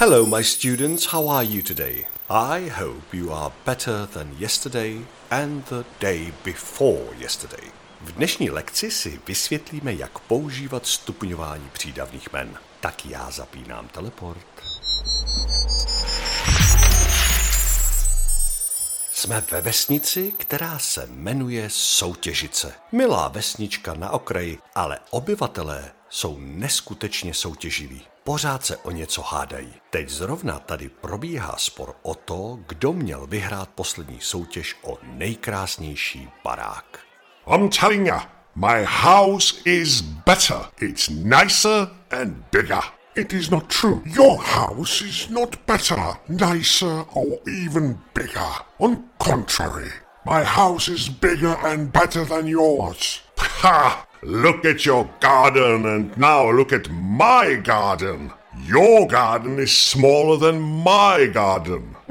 Hello, my students. How are you today? I hope you are better than yesterday and the day before yesterday. V dnešní lekci si vysvětlíme, jak používat stupňování přídavných men. Tak já zapínám teleport. Jsme ve vesnici, která se jmenuje Soutěžice. Milá vesnička na okraji, ale obyvatelé jsou neskutečně soutěživí. Pořád se o něco hádají. Teď zrovna tady probíhá spor o to, kdo měl vyhrát poslední soutěž o nejkrásnější barák. I'm telling you, my house is better. It's nicer and bigger. It is not true. Your house is not better, nicer, or even bigger. On contrary, my house is bigger and better than yours. Ha! Look at your garden and now look at my garden. Your garden is smaller than my garden.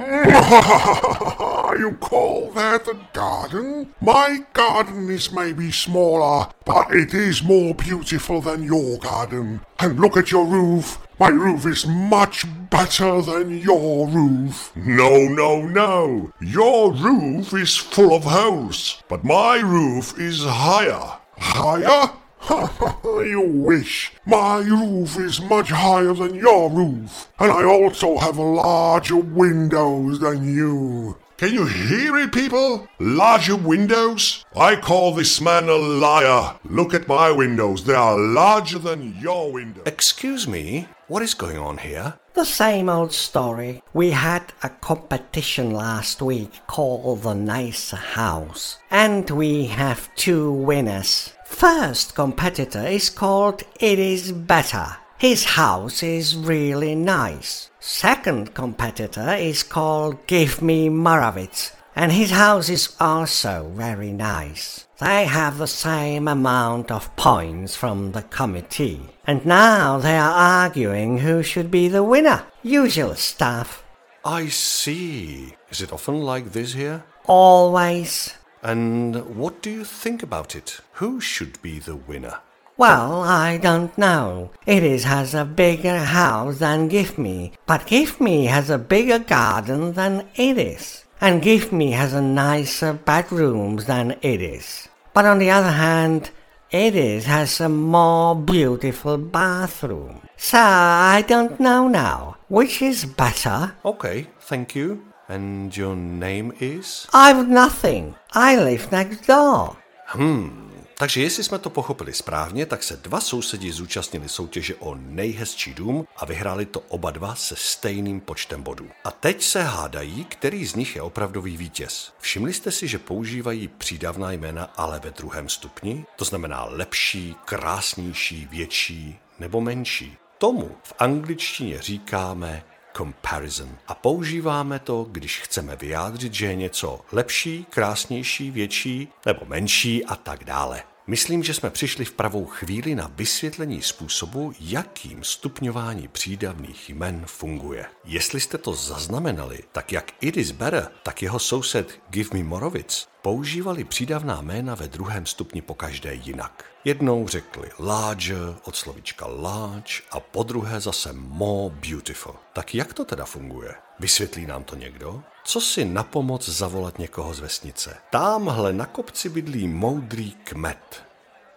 you call that a garden? My garden is maybe smaller, but it is more beautiful than your garden. And look at your roof. My roof is much better than your roof. No, no, no. Your roof is full of holes, but my roof is higher. Higher? you wish. My roof is much higher than your roof, and I also have larger windows than you. Can you hear it, people? Larger windows? I call this man a liar. Look at my windows. They are larger than your windows. Excuse me, what is going on here? The same old story. We had a competition last week called the Nice House, and we have two winners. First competitor is called It Is Better. His house is really nice. Second competitor is called Give Me Morovitz, and his house is also very nice. They have the same amount of points from the committee, and now they are arguing who should be the winner. Usual stuff. I see. Is it often like this here? Always. And what do you think about it? Who should be the winner? Well, I don't know. It is has a bigger house than Give Me, but Give Me has a bigger garden than It is, and Give Me has a nicer bedrooms than It is. But on the other hand, It is has a more beautiful bathroom. So I don't know now. Which is better? Okay, thank you. And your name is? I've nothing. I live next door. Hmm, takže jestli jsme to pochopili správně, tak se dva sousedi zúčastnili soutěže o nejhezčí dům a vyhráli to oba dva se stejným počtem bodů. A teď se hádají, který z nich je opravdový vítěz. Všimli jste si, že používají přídavná jména, ale ve druhém stupni? To znamená lepší, krásnější, větší nebo menší. Tomu v angličtině říkáme comparison. A používáme to, když chceme vyjádřit, že je něco lepší, krásnější, větší nebo menší a tak dále. Myslím, že jsme přišli v pravou chvíli na vysvětlení způsobu, jakým stupňování přídavných jmen funguje. Jestli jste to zaznamenali, tak jak It is better, tak jeho soused Give me Morovic používali přídavná jména ve druhém stupni po každé jinak. Jednou řekli larger od slovička large a po druhé zase more beautiful. Tak jak to teda funguje? Vysvětlí nám to někdo? Co si na pomoc zavolat někoho z vesnice? Támhle na kopci bydlí moudrý kmet.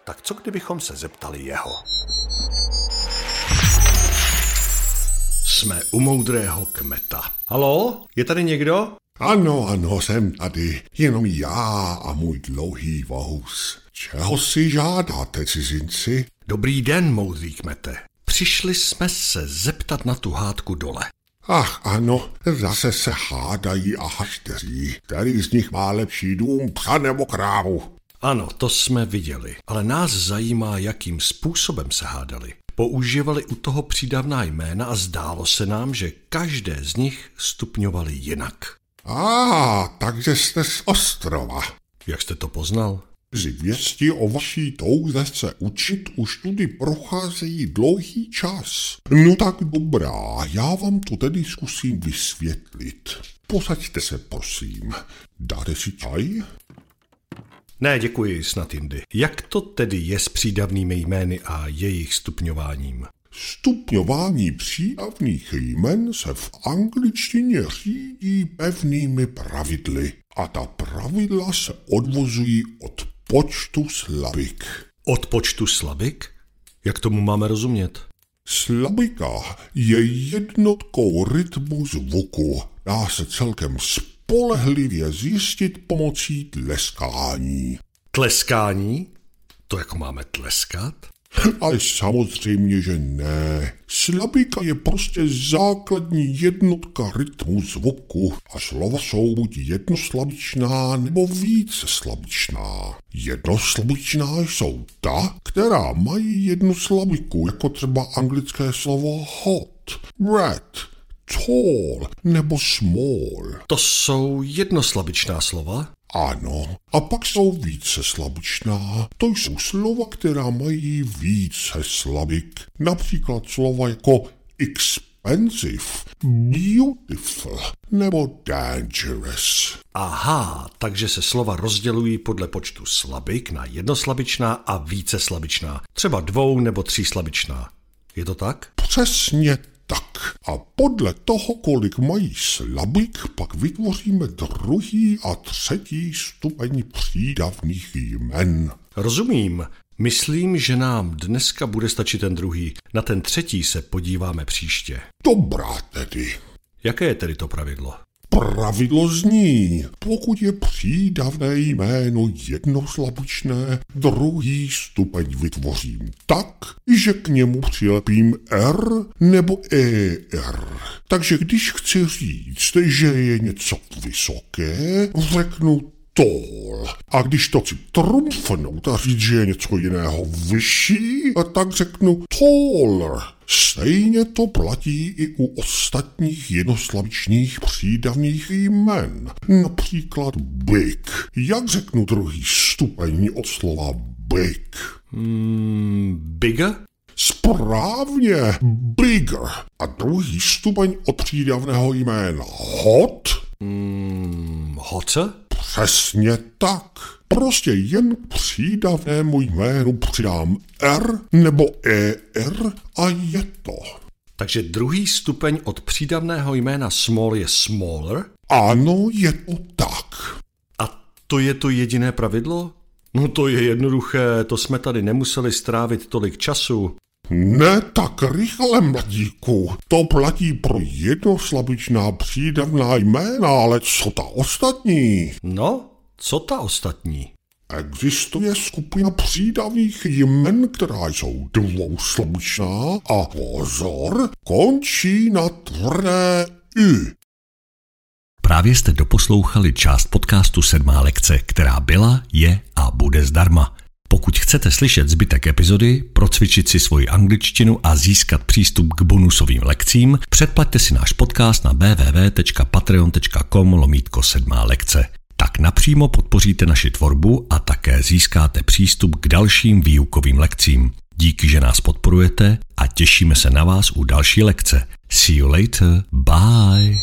Tak co kdybychom se zeptali jeho? Jsme u moudrého kmeta. Halo? Je tady někdo? Ano, ano, jsem tady. Jenom já a můj dlouhý vous. Čeho si žádáte, cizinci? Dobrý den, moudrý kmete. Přišli jsme se zeptat na tu hádku dole. Ach ano, zase se hádají a hašteří. Který z nich má lepší dům, psa nebo krávu? Ano, to jsme viděli, ale nás zajímá, jakým způsobem se hádali. Používali u toho přídavná jména a zdálo se nám, že každé z nich stupňovali jinak. A, ah, takže jste z ostrova. Jak jste to poznal? Zvěsti o vaší touze se učit už tudy procházejí dlouhý čas. No tak dobrá, já vám to tedy zkusím vysvětlit. Posaďte se, prosím. Dáte si čaj? Ne, děkuji, snad jindy. Jak to tedy je s přídavnými jmény a jejich stupňováním? Stupňování přídavných jmen se v angličtině řídí pevnými pravidly a ta pravidla se odvozují od počtu slabik. Od počtu slabik? Jak tomu máme rozumět? Slabika je jednotkou rytmu zvuku. Dá se celkem spolehlivě zjistit pomocí tleskání. Tleskání? To jako máme tleskat? Ale samozřejmě, že ne. Slabika je prostě základní jednotka rytmu zvuku a slova jsou buď jednoslabičná nebo více slabičná. Jednoslabičná jsou ta, která mají jednu slabiku, jako třeba anglické slovo hot, red, tall nebo small. To jsou jednoslabičná slova? Ano, a pak jsou více slabičná. To jsou slova, která mají více slabik. Například slova jako expensive, beautiful nebo dangerous. Aha, takže se slova rozdělují podle počtu slabik na jednoslabičná a více slabičná. Třeba dvou nebo tří slabičná. Je to tak? Přesně. A podle toho, kolik mají slabik, pak vytvoříme druhý a třetí stupeň přídavných jmen. Rozumím. Myslím, že nám dneska bude stačit ten druhý. Na ten třetí se podíváme příště. Dobrá tedy. Jaké je tedy to pravidlo? Pravidlo zní, pokud je přídavné jméno jednoslabičné, druhý stupeň vytvořím tak, že k němu přilepím R nebo ER. Takže když chci říct, že je něco vysoké, řeknu tall. A když to chci trumfnout a říct, že je něco jiného vyšší, tak řeknu taller. Stejně to platí i u ostatních jednoslavičních přídavných jmen. Například big. Jak řeknu druhý stupeň od slova big? Hmm, bigger? Správně, bigger. A druhý stupeň od přídavného jména hot? Hmm, hotter? Přesně tak. Prostě jen přídavnému jménu přidám R nebo ER a je to. Takže druhý stupeň od přídavného jména small je smaller? Ano, je to tak. A to je to jediné pravidlo? No to je jednoduché, to jsme tady nemuseli strávit tolik času. Ne tak rychle, mladíku. To platí pro jednoslabičná přídavná jména, ale co ta ostatní? No, co ta ostatní? Existuje skupina přídavných jmen, která jsou dvouslabičná a pozor, končí na tvrdé y. Právě jste doposlouchali část podcastu Sedmá lekce, která byla, je a bude zdarma. Pokud chcete slyšet zbytek epizody, procvičit si svoji angličtinu a získat přístup k bonusovým lekcím, předplaťte si náš podcast na www.patreon.com lomítko sedmá lekce. Tak napřímo podpoříte naši tvorbu a také získáte přístup k dalším výukovým lekcím. Díky, že nás podporujete a těšíme se na vás u další lekce. See you later. Bye.